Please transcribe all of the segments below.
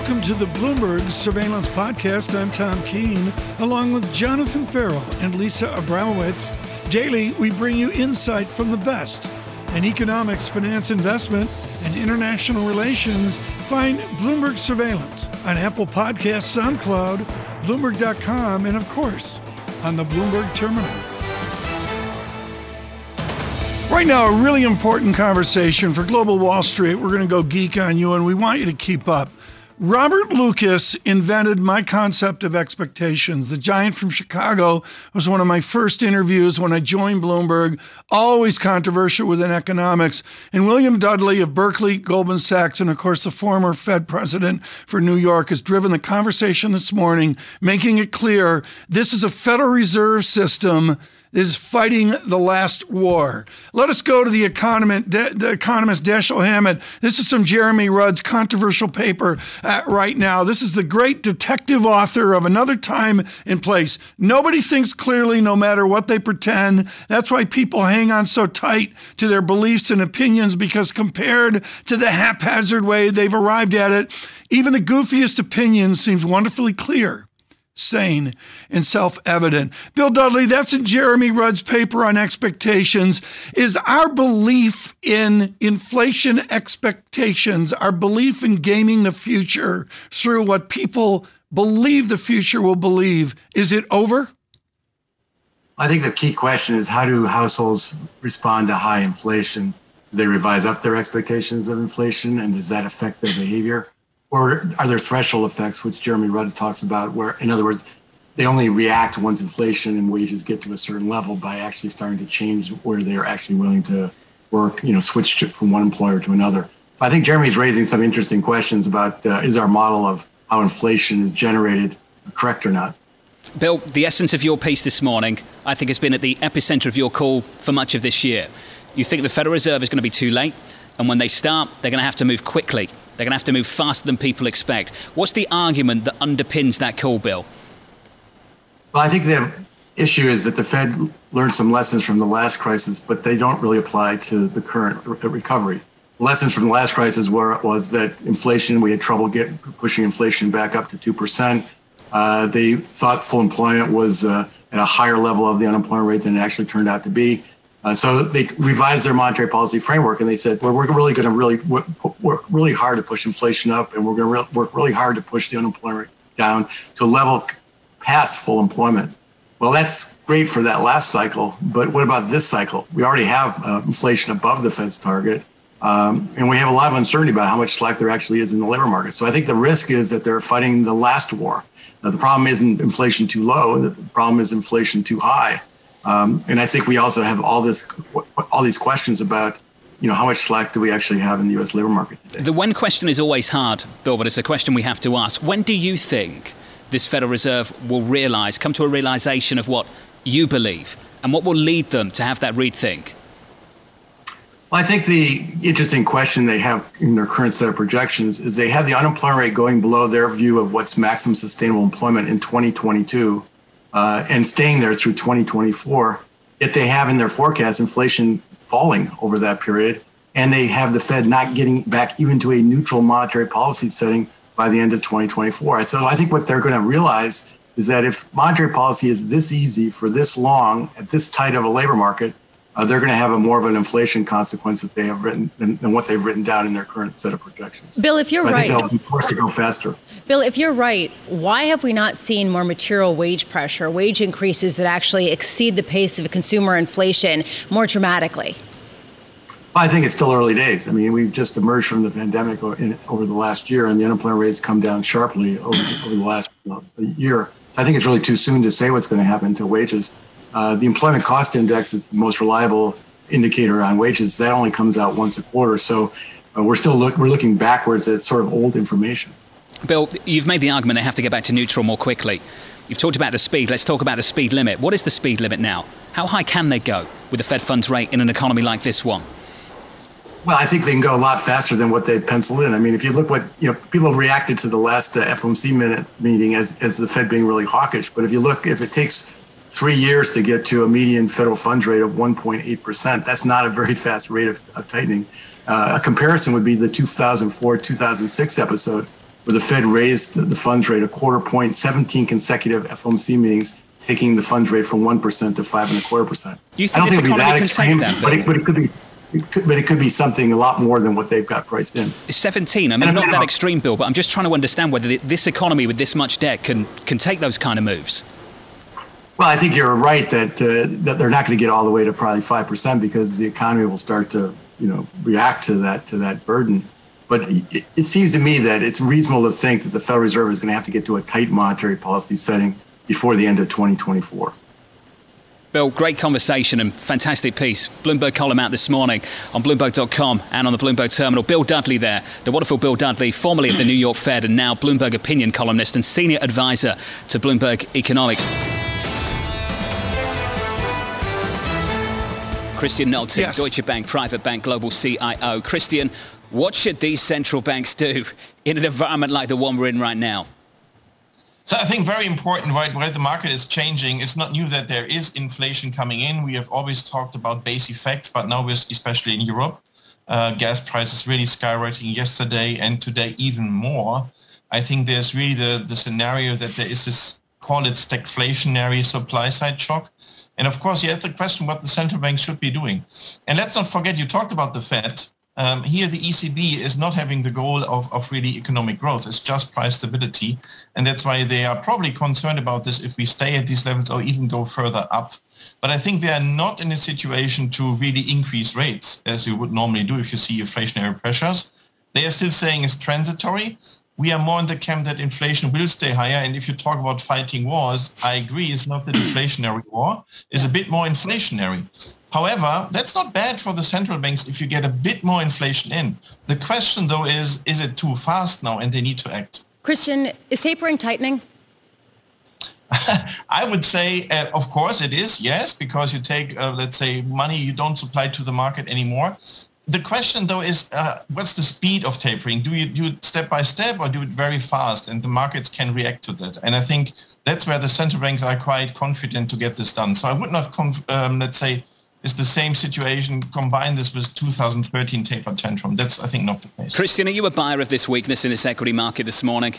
Welcome to the Bloomberg Surveillance Podcast. I'm Tom Keene, along with Jonathan Ferro and Lisa Abramowicz. Daily, we bring you insight from the best in economics, finance, investment, and international relations. Find Bloomberg Surveillance on Apple Podcasts, SoundCloud, Bloomberg.com, and of course, on the Bloomberg Terminal. Right now, a really important conversation for Global Wall Street. We're going to go geek on you, and we want you to keep up. Robert Lucas invented my concept of expectations. The giant from Chicago was one of my first interviews when I joined Bloomberg, always controversial within economics. And William Dudley of Berkeley, Goldman Sachs, and of course the former Fed president for New York has driven the conversation this morning, making it clear this is a Federal Reserve system is fighting the last war. Let us go to the economist, the economist Dashiell Hammett. This is from Jeremy Rudd's controversial paper uh, right now. This is the great detective author of Another Time and Place. Nobody thinks clearly no matter what they pretend. That's why people hang on so tight to their beliefs and opinions because compared to the haphazard way they've arrived at it, even the goofiest opinion seems wonderfully clear sane, and self evident. Bill Dudley, that's in Jeremy Rudd's paper on expectations. Is our belief in inflation expectations, our belief in gaming the future through what people believe the future will believe, is it over? I think the key question is how do households respond to high inflation? Do they revise up their expectations of inflation and does that affect their behavior? Or are there threshold effects, which Jeremy Rudd talks about, where, in other words, they only react once inflation and wages get to a certain level by actually starting to change where they're actually willing to work, you know, switch to, from one employer to another. I think Jeremy's raising some interesting questions about uh, is our model of how inflation is generated correct or not? Bill, the essence of your piece this morning, I think, has been at the epicenter of your call for much of this year. You think the Federal Reserve is going to be too late, and when they start, they're going to have to move quickly they're going to have to move faster than people expect. What's the argument that underpins that call, Bill? Well, I think the issue is that the Fed learned some lessons from the last crisis, but they don't really apply to the current recovery. Lessons from the last crisis were was that inflation, we had trouble getting pushing inflation back up to two percent. Uh, they thought full employment was uh, at a higher level of the unemployment rate than it actually turned out to be. Uh, so they revised their monetary policy framework and they said, well, we're really going to really work really hard to push inflation up and we're going to re- work really hard to push the unemployment down to level past full employment. Well, that's great for that last cycle, but what about this cycle? We already have uh, inflation above the Fed's target. Um, and we have a lot of uncertainty about how much slack there actually is in the labor market. So I think the risk is that they're fighting the last war. Now, the problem isn't inflation too low, the problem is inflation too high. Um, and I think we also have all this, all these questions about, you know, how much slack do we actually have in the U.S. labor market today? The when question is always hard, Bill, but it's a question we have to ask. When do you think this Federal Reserve will realise, come to a realisation of what you believe, and what will lead them to have that rethink? Well, I think the interesting question they have in their current set of projections is they have the unemployment rate going below their view of what's maximum sustainable employment in 2022 uh, and staying there through 2024. Yet they have in their forecast inflation falling over that period, and they have the Fed not getting back even to a neutral monetary policy setting by the end of 2024. So I think what they're going to realize is that if monetary policy is this easy for this long at this tight of a labor market, uh, they're going to have a more of an inflation consequence that they have written than, than, what they've written down in their current set of projections. Bill, if you're so I right, think they'll be forced to go faster. Bill, if you're right, why have we not seen more material wage pressure, wage increases that actually exceed the pace of consumer inflation more dramatically? I think it's still early days. I mean, we've just emerged from the pandemic over the last year, and the unemployment rate's come down sharply over, over the last year. I think it's really too soon to say what's going to happen to wages. Uh, the employment cost index is the most reliable indicator on wages. That only comes out once a quarter, so uh, we're still look, we're looking backwards at sort of old information. Bill, you've made the argument they have to get back to neutral more quickly. You've talked about the speed. Let's talk about the speed limit. What is the speed limit now? How high can they go with the Fed funds rate in an economy like this one? Well, I think they can go a lot faster than what they penciled in. I mean, if you look what you know, people have reacted to the last uh, FOMC minute meeting as as the Fed being really hawkish. But if you look, if it takes three years to get to a median federal funds rate of 1.8 percent, that's not a very fast rate of, of tightening. Uh, a comparison would be the 2004 2006 episode where the Fed raised the funds rate a quarter point, 17 consecutive FOMC meetings, taking the funds rate from 1% to five and a quarter percent. You think I don't think it'll be that extreme, that, but, it, but it could be it could, but it could be something a lot more than what they've got priced in. 17. I mean, it's not that extreme, Bill, but I'm just trying to understand whether this economy with this much debt can can take those kind of moves. Well, I think you're right that uh, that they're not going to get all the way to probably five percent because the economy will start to you know react to that to that burden. But it, it seems to me that it's reasonable to think that the Federal Reserve is going to have to get to a tight monetary policy setting before the end of 2024. Bill, great conversation and fantastic piece. Bloomberg column out this morning on Bloomberg.com and on the Bloomberg terminal. Bill Dudley there, the wonderful Bill Dudley, formerly of the New York Fed and now Bloomberg opinion columnist and senior advisor to Bloomberg Economics. Christian Nolting, yes. Deutsche Bank Private Bank Global CIO. Christian, what should these central banks do in an environment like the one we're in right now? So I think very important, right, where the market is changing. It's not new that there is inflation coming in. We have always talked about base effects, but now we're especially in Europe, uh, gas prices really skyrocketing yesterday and today even more. I think there's really the, the scenario that there is this, call it stagflationary supply side shock. And of course, you have the question what the central banks should be doing. And let's not forget, you talked about the Fed. Um, here, the ECB is not having the goal of, of really economic growth. It's just price stability. And that's why they are probably concerned about this if we stay at these levels or even go further up. But I think they are not in a situation to really increase rates as you would normally do if you see inflationary pressures. They are still saying it's transitory. We are more in the camp that inflation will stay higher. And if you talk about fighting wars, I agree it's not the deflationary war, it's a bit more inflationary. However, that's not bad for the central banks if you get a bit more inflation in. The question, though, is is it too fast now and they need to act? Christian, is tapering tightening? I would say, uh, of course, it is, yes, because you take, uh, let's say, money you don't supply to the market anymore. The question, though, is uh, what's the speed of tapering? Do you do it step by step or do it very fast? And the markets can react to that. And I think that's where the central banks are quite confident to get this done. So I would not, um, let's say, is the same situation. Combine this with 2013 taper tantrum. That's, I think, not the case. Christian, are you a buyer of this weakness in this equity market this morning?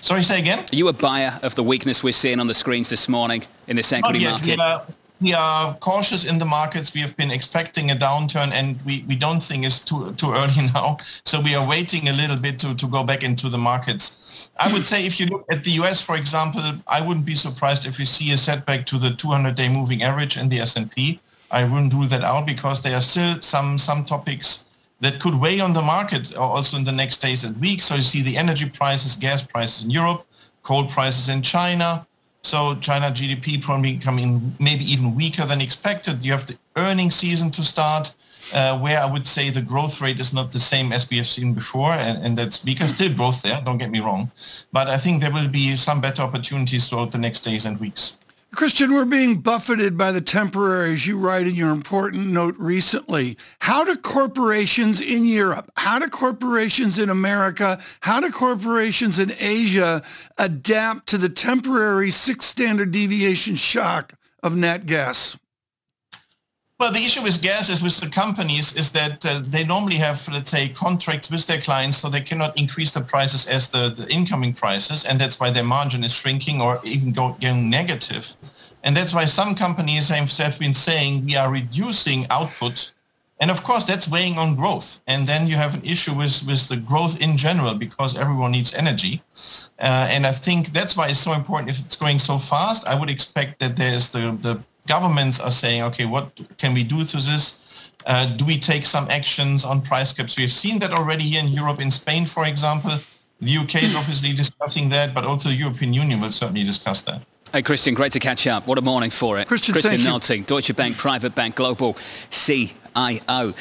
Sorry, say again? Are you a buyer of the weakness we're seeing on the screens this morning in this equity market? We are, we are cautious in the markets. We have been expecting a downturn and we, we don't think it's too, too early now. So we are waiting a little bit to, to go back into the markets. I would say if you look at the US, for example, I wouldn't be surprised if we see a setback to the 200-day moving average in the S&P. I wouldn't rule that out because there are still some some topics that could weigh on the market also in the next days and weeks. So you see the energy prices, gas prices in Europe, coal prices in China. So China GDP probably coming maybe even weaker than expected. You have the earning season to start uh, where I would say the growth rate is not the same as we have seen before, and, and that's because still growth there, don't get me wrong. But I think there will be some better opportunities throughout the next days and weeks. Christian, we're being buffeted by the temporary, as you write in your important note recently. How do corporations in Europe, how do corporations in America, how do corporations in Asia adapt to the temporary six standard deviation shock of nat gas? Well, the issue with gas is with the companies is that uh, they normally have, let's say, contracts with their clients, so they cannot increase the prices as the, the incoming prices, and that's why their margin is shrinking or even go, going negative. And that's why some companies have been saying we are reducing output. And of course, that's weighing on growth. And then you have an issue with, with the growth in general because everyone needs energy. Uh, and I think that's why it's so important. If it's going so fast, I would expect that there's the, the governments are saying, okay, what can we do to this? Uh, do we take some actions on price caps? We've seen that already here in Europe, in Spain, for example. The UK is obviously discussing that, but also the European Union will certainly discuss that. Hey, Christian, great to catch up. What a morning for it. Christian, Christian Nolting, Deutsche Bank Private Bank Global CIO.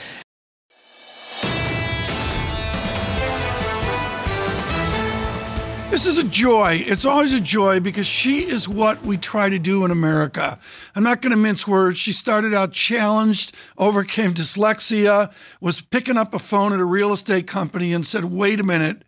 This is a joy. It's always a joy because she is what we try to do in America. I'm not going to mince words. She started out challenged, overcame dyslexia, was picking up a phone at a real estate company and said, wait a minute,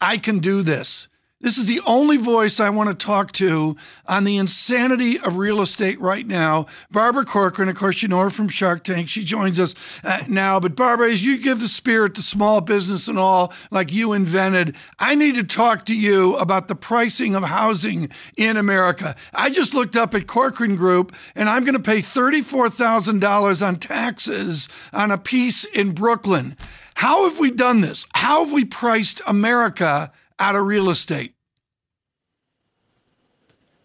I can do this. This is the only voice I want to talk to on the insanity of real estate right now. Barbara Corcoran, of course, you know her from Shark Tank. She joins us uh, now. But Barbara, as you give the spirit to small business and all, like you invented, I need to talk to you about the pricing of housing in America. I just looked up at Corcoran Group, and I'm going to pay $34,000 on taxes on a piece in Brooklyn. How have we done this? How have we priced America out of real estate?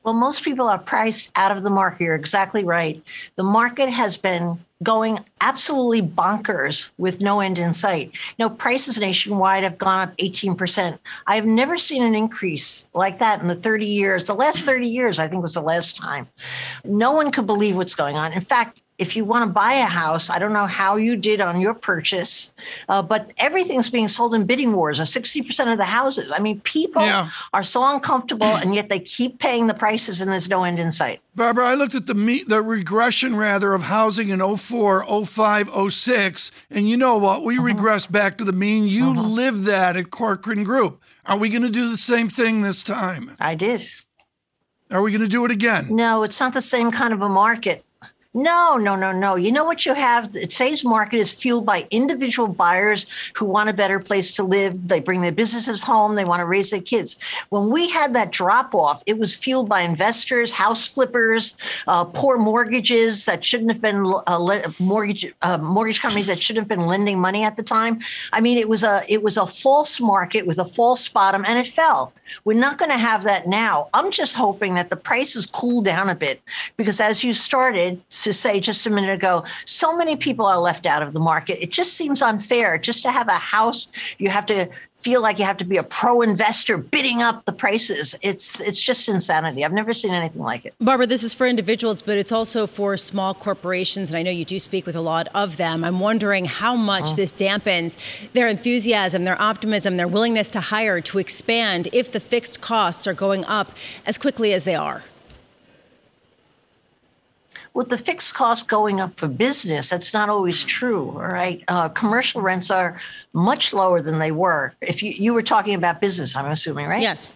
Well, most people are priced out of the market. You're exactly right. The market has been going absolutely bonkers with no end in sight. Know, prices nationwide have gone up 18%. I've never seen an increase like that in the 30 years. The last 30 years, I think, was the last time. No one could believe what's going on. In fact, if you want to buy a house, I don't know how you did on your purchase, uh, but everything's being sold in bidding wars, or 60% of the houses. I mean, people yeah. are so uncomfortable and yet they keep paying the prices and there's no end in sight. Barbara, I looked at the me- the regression rather of housing in 04, 05, 06, and you know what? We uh-huh. regress back to the mean. You uh-huh. lived that at Corcoran Group. Are we going to do the same thing this time? I did. Are we going to do it again? No, it's not the same kind of a market. No, no, no, no. You know what you have? Today's market is fueled by individual buyers who want a better place to live. They bring their businesses home. They want to raise their kids. When we had that drop off, it was fueled by investors, house flippers, uh, poor mortgages that shouldn't have been uh, mortgage uh, mortgage companies that shouldn't have been lending money at the time. I mean, it was a it was a false market with a false bottom, and it fell. We're not going to have that now. I'm just hoping that the prices cool down a bit because, as you started to say just a minute ago, so many people are left out of the market. It just seems unfair. Just to have a house, you have to feel like you have to be a pro investor bidding up the prices. It's it's just insanity. I've never seen anything like it. Barbara, this is for individuals, but it's also for small corporations, and I know you do speak with a lot of them. I'm wondering how much oh. this dampens their enthusiasm, their optimism, their willingness to hire, to expand if the fixed costs are going up as quickly as they are with the fixed cost going up for business, that's not always true. All right. Uh, commercial rents are much lower than they were. If you, you were talking about business, I'm assuming, right? Yes.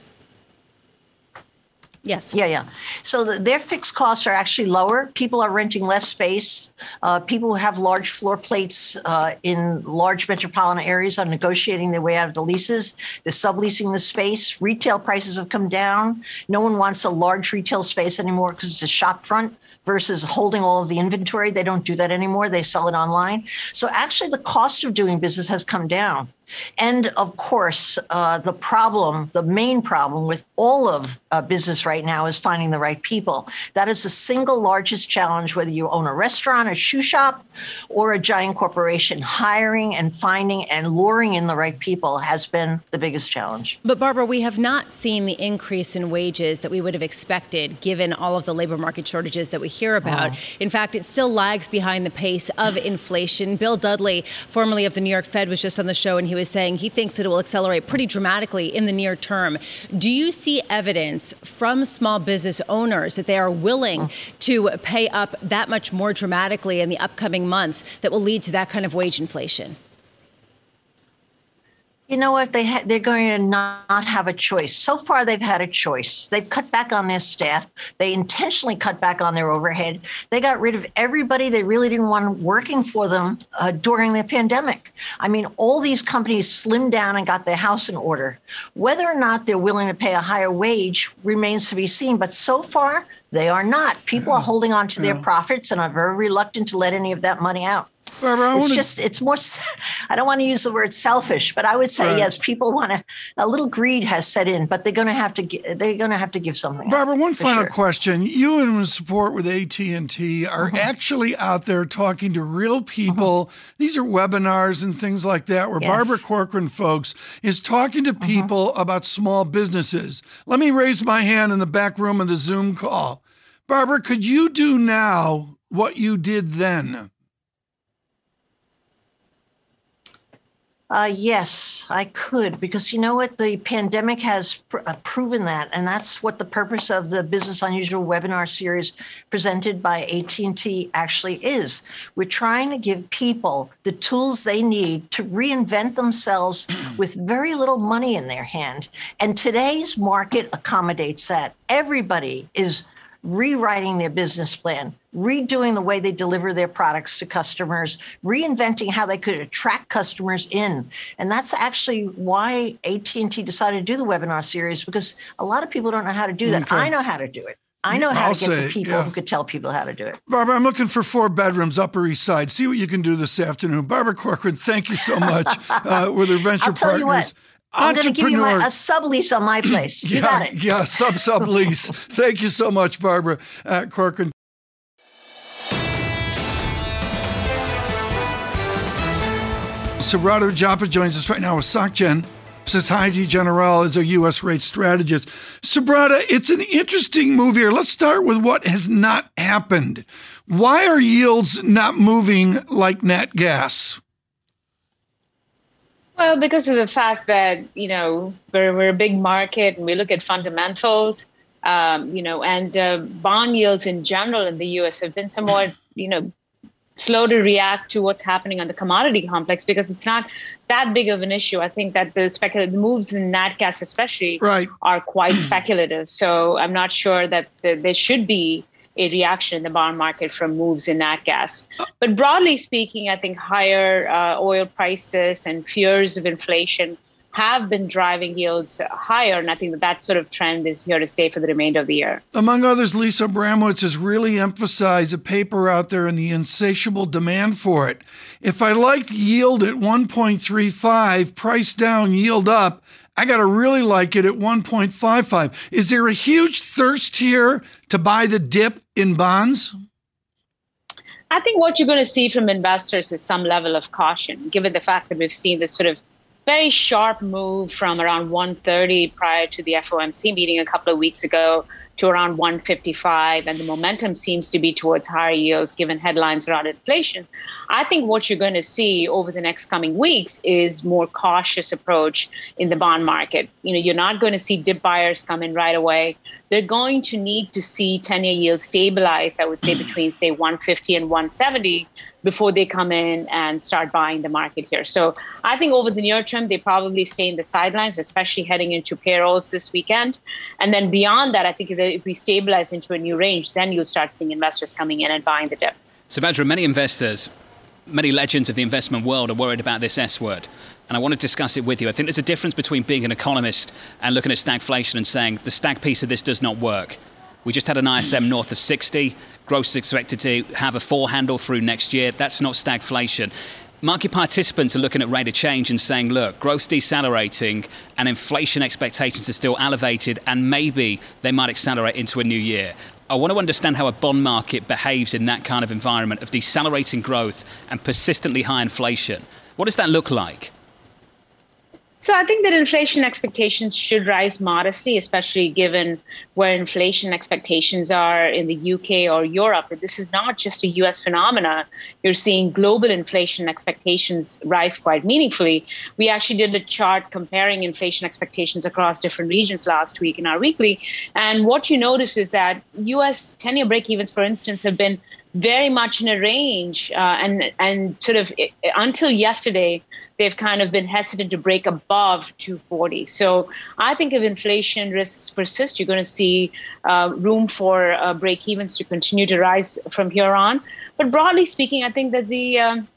Yes. Yeah, yeah. So the, their fixed costs are actually lower. People are renting less space. Uh, people who have large floor plates uh, in large metropolitan areas are negotiating their way out of the leases. They're subleasing the space. Retail prices have come down. No one wants a large retail space anymore because it's a shop front versus holding all of the inventory. They don't do that anymore. They sell it online. So actually, the cost of doing business has come down. And of course, uh, the problem, the main problem with all of uh, business right now is finding the right people. That is the single largest challenge, whether you own a restaurant, a shoe shop, or a giant corporation. Hiring and finding and luring in the right people has been the biggest challenge. But, Barbara, we have not seen the increase in wages that we would have expected given all of the labor market shortages that we hear about. Oh. In fact, it still lags behind the pace of inflation. Bill Dudley, formerly of the New York Fed, was just on the show and he was saying he thinks that it will accelerate pretty dramatically in the near term. Do you see evidence from small business owners that they are willing to pay up that much more dramatically in the upcoming months that will lead to that kind of wage inflation? You know what? They ha- they're going to not have a choice. So far they've had a choice. They've cut back on their staff. They intentionally cut back on their overhead. They got rid of everybody they really didn't want working for them uh, during the pandemic. I mean all these companies slimmed down and got their house in order. Whether or not they're willing to pay a higher wage remains to be seen but so far they are not. People are holding on to their profits and are very reluctant to let any of that money out Barbara, it's wanna... just it's more. I don't want to use the word selfish, but I would say right. yes. People want to. A little greed has set in, but they're going to have to. They're going to have to give something. Barbara, one final sure. question: You in support with AT and T are mm-hmm. actually out there talking to real people. Mm-hmm. These are webinars and things like that, where yes. Barbara Corcoran, folks, is talking to mm-hmm. people mm-hmm. about small businesses. Let me raise my hand in the back room of the Zoom call. Barbara, could you do now what you did then? Uh, yes, I could because you know what the pandemic has pr- uh, proven that, and that's what the purpose of the Business Unusual webinar series presented by AT&T actually is. We're trying to give people the tools they need to reinvent themselves with very little money in their hand, and today's market accommodates that. Everybody is rewriting their business plan, redoing the way they deliver their products to customers, reinventing how they could attract customers in. And that's actually why AT&T decided to do the webinar series because a lot of people don't know how to do that. Okay. I know how to do it. I know how I'll to get say, the people yeah. who could tell people how to do it. Barbara, I'm looking for four bedrooms, Upper East Side. See what you can do this afternoon. Barbara Corcoran, thank you so much uh, with her venture partners. I'm going to give you my, a sublease on my place. You yeah, got it. Yeah, sub sublease. Thank you so much, Barbara uh, Corcoran. Subadra Rajappa joins us right now with SocGen. Societe Generale is a U.S. rate strategist. Subadra, it's an interesting move here. Let's start with what has not happened. Why are yields not moving like nat gas? Well, because of the fact that you know we're we're a big market and we look at fundamentals, um, you know, and uh, bond yields in general in the U.S. have been somewhat you know slow to react to what's happening on the commodity complex because it's not that big of an issue. I think that the speculative moves in nat gas, especially, right. are quite speculative. So I'm not sure that the, there should be a reaction in the bond market from moves in nat gas. But broadly speaking, I think higher uh, oil prices and fears of inflation have been driving yields higher. And I think that that sort of trend is here to stay for the remainder of the year. Among others, Lisa Abramowicz has really emphasized a paper out there and the insatiable demand for it. If I liked yield at 1.35, price down, yield up, I got to really like it at 1.55. Is there a huge thirst here to buy the dip in bonds? I think what you're going to see from investors is some level of caution, given the fact that we've seen this sort of very sharp move from around 130 prior to the FOMC meeting a couple of weeks ago to around 155, and the momentum seems to be towards higher yields given headlines around inflation. I think what you're going to see over the next coming weeks is more cautious approach in the bond market. You know, you're not going to see dip buyers come in right away. They're going to need to see 10-year yields stabilize, I would say, between say 150 and 170 before they come in and start buying the market here. So I think over the near term, they probably stay in the sidelines, especially heading into payrolls this weekend. And then beyond that, I think if we stabilize into a new range, then you'll start seeing investors coming in and buying the dip. So, Badra, many investors, many legends of the investment world are worried about this S word. And I want to discuss it with you. I think there's a difference between being an economist and looking at stagflation and saying the stag piece of this does not work. We just had an ISM north of 60. Growth is expected to have a four handle through next year. That's not stagflation. Market participants are looking at rate of change and saying, look, growth's decelerating and inflation expectations are still elevated, and maybe they might accelerate into a new year. I want to understand how a bond market behaves in that kind of environment of decelerating growth and persistently high inflation. What does that look like? So I think that inflation expectations should rise modestly, especially given where inflation expectations are in the UK or Europe. This is not just a US phenomena. You're seeing global inflation expectations rise quite meaningfully. We actually did a chart comparing inflation expectations across different regions last week in our weekly. And what you notice is that US 10 year break evens, for instance, have been very much in a range uh, and and sort of until yesterday they've kind of been hesitant to break above 240. So I think if inflation risks persist, you're going to see uh, room for uh, break evens to continue to rise from here on. But broadly speaking, I think that the um,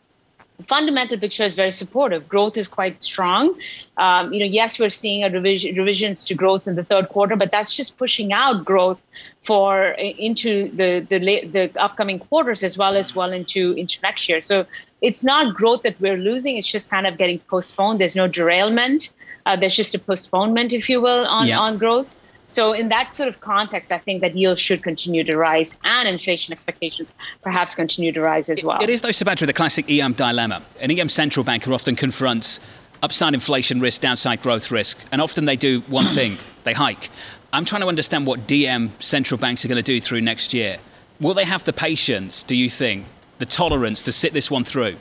fundamental picture is very supportive. Growth is quite strong. Um, you know, yes, we're seeing a revision, revisions to growth in the third quarter, but that's just pushing out growth for into the the the upcoming quarters as well as well into into next year. So it's not growth that we're losing; it's just kind of getting postponed. There's no derailment. Uh, there's just a postponement, if you will, on yeah. on growth. So, in that sort of context, I think that yields should continue to rise and inflation expectations perhaps continue to rise as well. It is, though, Subadra, the classic EM dilemma. An EM central banker often confronts upside inflation risk, downside growth risk, and often they do one thing they hike. I'm trying to understand what DM central banks are going to do through next year. Will they have the patience, do you think, the tolerance to sit this one through?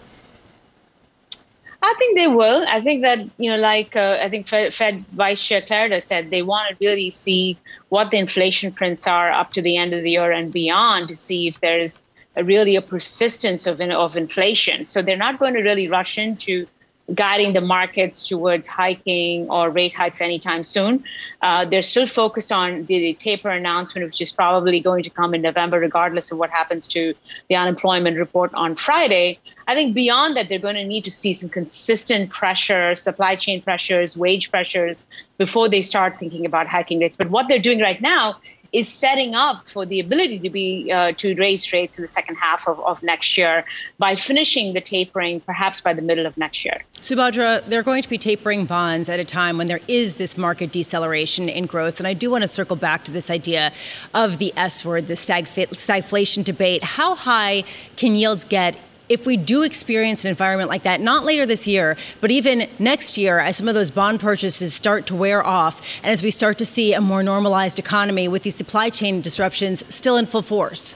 I think they will. I think that you know, like uh, I think Fed, Fed, Vice Chair Clarida said, they want to really see what the inflation prints are up to the end of the year and beyond to see if there's a, really a persistence of of inflation. So they're not going to really rush into guiding the markets towards hiking or rate hikes anytime soon. Uh, they're still focused on the, the, taper announcement, which is probably going to come in November, regardless of what happens to the unemployment report on Friday. I think beyond that, they're going to need to see some consistent pressure, supply chain pressures, wage pressures before they start thinking about hiking rates. But what they're doing right now is setting up for the ability to be uh, to raise rates in the second half of, of next year by finishing the tapering perhaps by the middle of next year. Subadra, they're going to be tapering bonds at a time when there is this market deceleration in growth. And I do want to circle back to this idea of the S word, the stagflation debate. How high can yields get if we do experience an environment like that, not later this year, but even next year, as some of those bond purchases start to wear off, and as we start to see a more normalized economy with these supply chain disruptions still in full force?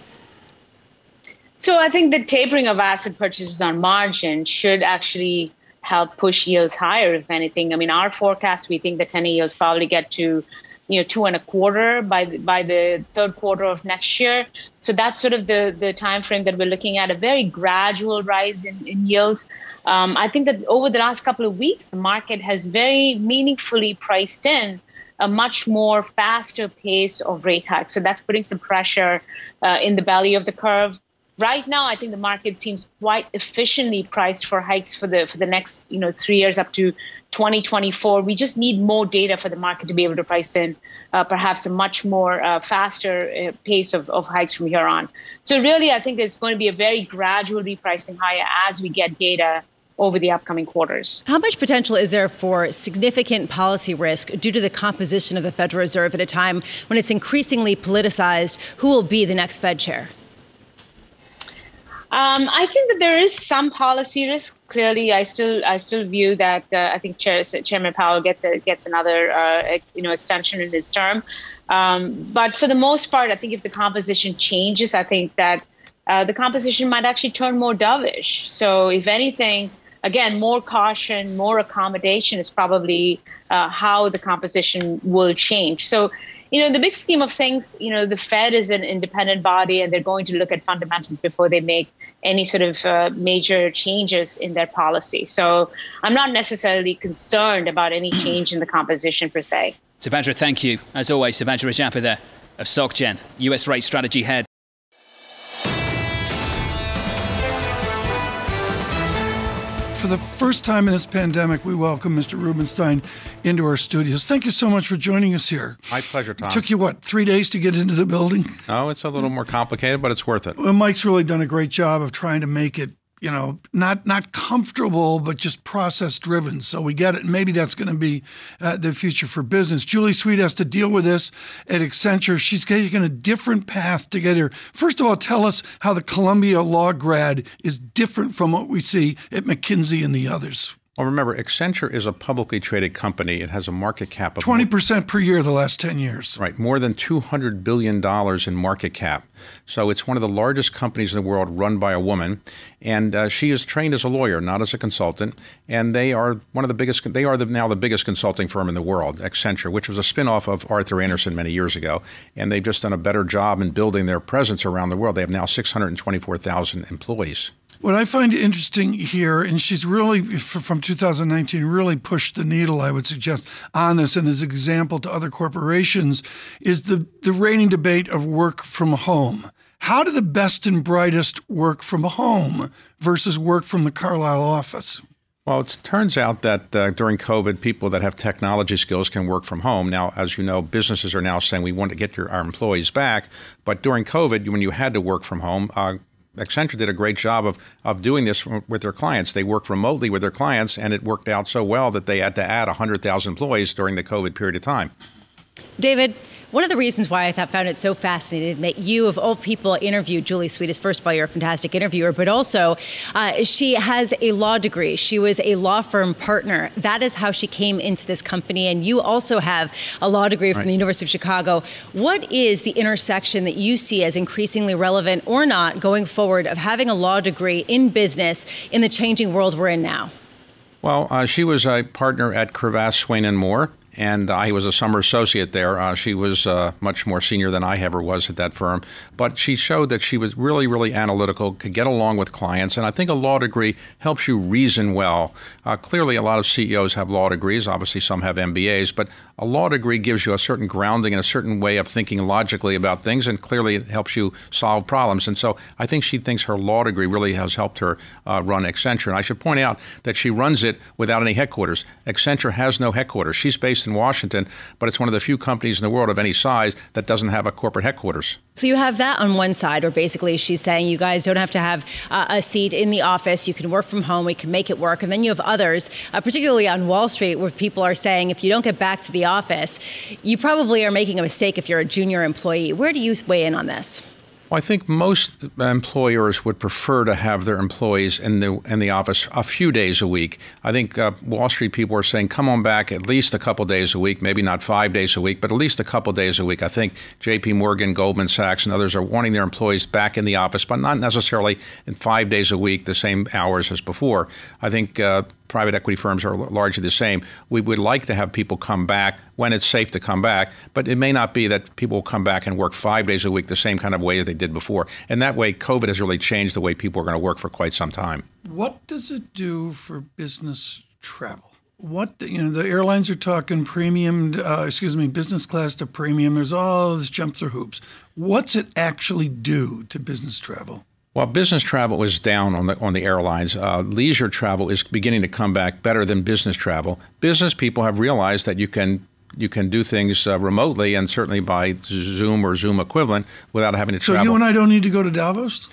So I think the tapering of asset purchases on margin should actually help push yields higher, if anything. I mean, our forecast, we think the 10 yields probably get to you know two and a quarter by the, by the third quarter of next year. So that's sort of the the time frame that we're looking at a very gradual rise in, in yields. Um, I think that over the last couple of weeks, the market has very meaningfully priced in a much more faster pace of rate hikes. So that's putting some pressure uh, in the belly of the curve. Right now, I think the market seems quite efficiently priced for hikes for the for the next you know three years up to 2024. We just need more data for the market to be able to price in uh, perhaps a much more uh, faster uh, pace of, of hikes from here on. So, really, I think there's going to be a very gradual repricing higher as we get data over the upcoming quarters. How much potential is there for significant policy risk due to the composition of the Federal Reserve at a time when it's increasingly politicized who will be the next Fed chair? Um, I think that there is some policy risk. Clearly, I still I still view that uh, I think Chair, Chairman Powell gets a, gets another uh, ex, you know extension in his term. Um, but for the most part, I think if the composition changes, I think that uh, the composition might actually turn more dovish. So if anything, again, more caution, more accommodation is probably uh, how the composition will change. So you know, in the big scheme of things, you know, the Fed is an independent body and they're going to look at fundamentals before they make any sort of uh, major changes in their policy. So I'm not necessarily concerned about any change in the composition per se. Subadra, thank you. As always, Subadra Rajappa there of SocGen, US Rate Strategy Head. The first time in this pandemic, we welcome Mr. Rubenstein into our studios. Thank you so much for joining us here. My pleasure, Tom. It took you, what, three days to get into the building? Oh, it's a little more complicated, but it's worth it. Well, Mike's really done a great job of trying to make it you know, not not comfortable, but just process driven. So we get it. Maybe that's going to be uh, the future for business. Julie Sweet has to deal with this at Accenture. She's taking a different path to get here. First of all, tell us how the Columbia Law grad is different from what we see at McKinsey and the others. Well, remember, Accenture is a publicly traded company. It has a market cap of 20% per year the last 10 years. Right, more than $200 billion in market cap. So it's one of the largest companies in the world run by a woman. And uh, she is trained as a lawyer, not as a consultant. And they are one of the biggest, they are the, now the biggest consulting firm in the world, Accenture, which was a spinoff of Arthur Andersen many years ago. And they've just done a better job in building their presence around the world. They have now 624,000 employees. What I find interesting here, and she's really from 2019 really pushed the needle, I would suggest, on this, and as an example to other corporations, is the the reigning debate of work from home. How do the best and brightest work from home versus work from the Carlyle office? Well, it turns out that uh, during COVID, people that have technology skills can work from home. Now, as you know, businesses are now saying we want to get your, our employees back. But during COVID, when you had to work from home, uh, Accenture did a great job of, of doing this with their clients. They worked remotely with their clients, and it worked out so well that they had to add 100,000 employees during the COVID period of time. David, one of the reasons why I thought, found it so fascinating that you, of all people, interviewed Julie Sweetest. First of all, you're a fantastic interviewer, but also uh, she has a law degree. She was a law firm partner. That is how she came into this company. And you also have a law degree from right. the University of Chicago. What is the intersection that you see as increasingly relevant or not going forward of having a law degree in business in the changing world we're in now? Well, uh, she was a partner at Cravath, Swaine and Moore, and I was a summer associate there. Uh, she was uh, much more senior than I ever was at that firm, but she showed that she was really, really analytical, could get along with clients, and I think a law degree helps you reason well. Uh, clearly, a lot of CEOs have law degrees. Obviously, some have MBAs, but a law degree gives you a certain grounding and a certain way of thinking logically about things, and clearly it helps you solve problems. And so I think she thinks her law degree really has helped her uh, run Accenture. And I should point out that she runs it without any headquarters. Accenture has no headquarters. She's based in Washington, but it's one of the few companies in the world of any size that doesn't have a corporate headquarters. So you have that on one side, where basically she's saying you guys don't have to have uh, a seat in the office. You can work from home. We can make it work. And then you have others, uh, particularly on Wall Street, where people are saying if you don't get back to the office, you probably are making a mistake if you're a junior employee. Where do you weigh in on this? Well, I think most employers would prefer to have their employees in the in the office a few days a week. I think uh, Wall Street people are saying, "Come on back at least a couple days a week, maybe not five days a week, but at least a couple days a week." I think J.P. Morgan, Goldman Sachs, and others are wanting their employees back in the office, but not necessarily in five days a week, the same hours as before. I think uh, private equity firms are largely the same. We would like to have people come back when it's safe to come back, but it may not be that people will come back and work five days a week the same kind of way that they did before. And that way, COVID has really changed the way people are going to work for quite some time. What does it do for business travel? What you know, the airlines are talking premium, uh, excuse me, business class to premium. There's all this jump through hoops. What's it actually do to business travel? While business travel is down on the on the airlines, uh, leisure travel is beginning to come back better than business travel. Business people have realized that you can you can do things uh, remotely and certainly by Zoom or Zoom equivalent without having to travel. So you and I don't need to go to Davos.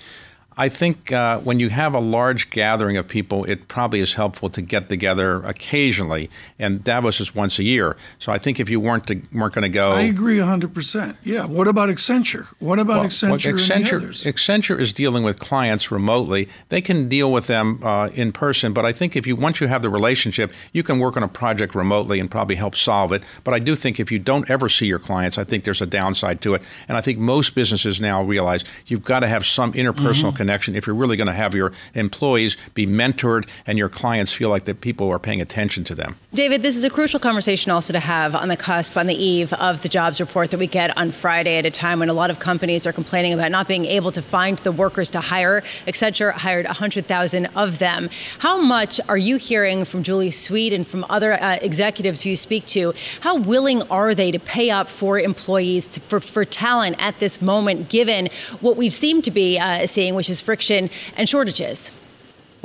I think uh, when you have a large gathering of people, it probably is helpful to get together occasionally. And Davos is once a year, so I think if you weren't to, weren't going to go, I agree hundred percent. Yeah. What about Accenture? What about well, Accenture? Well, Accenture, Accenture is dealing with clients remotely. They can deal with them uh, in person, but I think if you once you have the relationship, you can work on a project remotely and probably help solve it. But I do think if you don't ever see your clients, I think there's a downside to it. And I think most businesses now realize you've got to have some interpersonal mm-hmm. Connection if you're really going to have your employees be mentored and your clients feel like that people are paying attention to them. David, this is a crucial conversation also to have on the cusp, on the eve of the jobs report that we get on Friday at a time when a lot of companies are complaining about not being able to find the workers to hire. Accenture hired 100,000 of them. How much are you hearing from Julie Sweet and from other uh, executives who you speak to? How willing are they to pay up for employees to, for, for talent at this moment, given what we seem to be uh, seeing, which is is friction and shortages.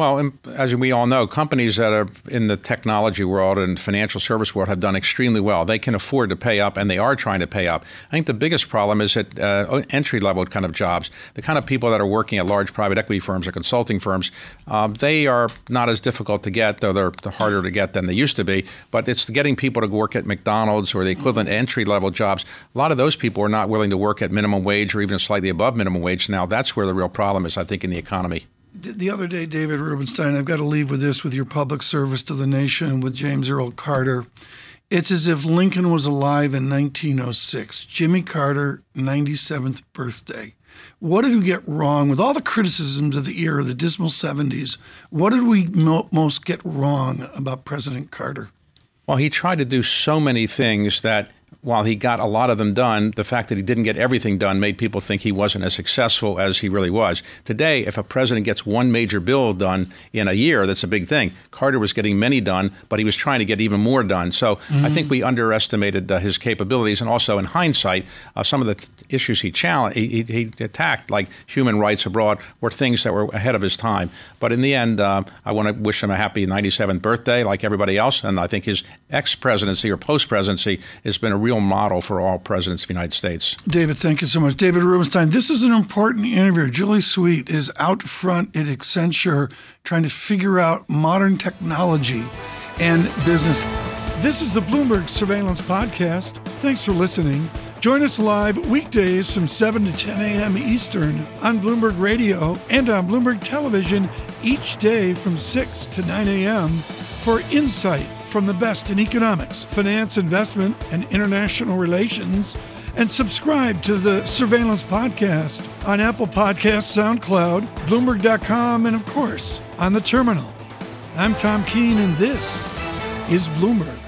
Well, as we all know, companies that are in the technology world and financial service world have done extremely well. They can afford to pay up, and they are trying to pay up. I think the biggest problem is that uh, entry level kind of jobs, the kind of people that are working at large private equity firms or consulting firms, um, they are not as difficult to get, though they're, they're, harder to get than they used to be. But it's getting people to work at McDonald's or the equivalent entry level jobs. A lot of those people are not willing to work at minimum wage or even slightly above minimum wage. Now, that's where the real problem is, I think, in the economy the other day, David Rubenstein, I've got to leave with this with your public service to the nation with James Earl Carter. It's as if Lincoln was alive in 1906. Jimmy Carter, 97th birthday. What did we get wrong with all the criticisms of the era, the dismal 70s? What did we mo- most get wrong about President Carter? Well, he tried to do so many things that while he got a lot of them done, the fact that he didn't get everything done made people think he wasn't as successful as he really was. Today, if a president gets one major bill done in a year, that's a big thing. Carter was getting many done, but he was trying to get even more done. So mm-hmm. I think we underestimated uh, his capabilities, and also in hindsight, uh, some of the th- issues he challenged, he, he, attacked, like human rights abroad, were things that were ahead of his time. But in the end, uh, I want to wish him a happy 97th birthday, like everybody else, and I think his ex-presidency or post-presidency has been a real real model for all presidents of the United States. David, thank you so much. David Rubenstein, this is an important interview. Julie Sweet is out front at Accenture trying to figure out modern technology and business. This is the Bloomberg Surveillance Podcast. Thanks for listening. Join us live weekdays from 7 to 10 a.m. Eastern on Bloomberg Radio and on Bloomberg Television each day from 6 to 9 a.m. for insight from the best in economics, finance, investment, and international relations. And subscribe to the Surveillance Podcast on Apple Podcasts, SoundCloud, Bloomberg.com, and of course, on the terminal. I'm Tom Keene, and this is Bloomberg.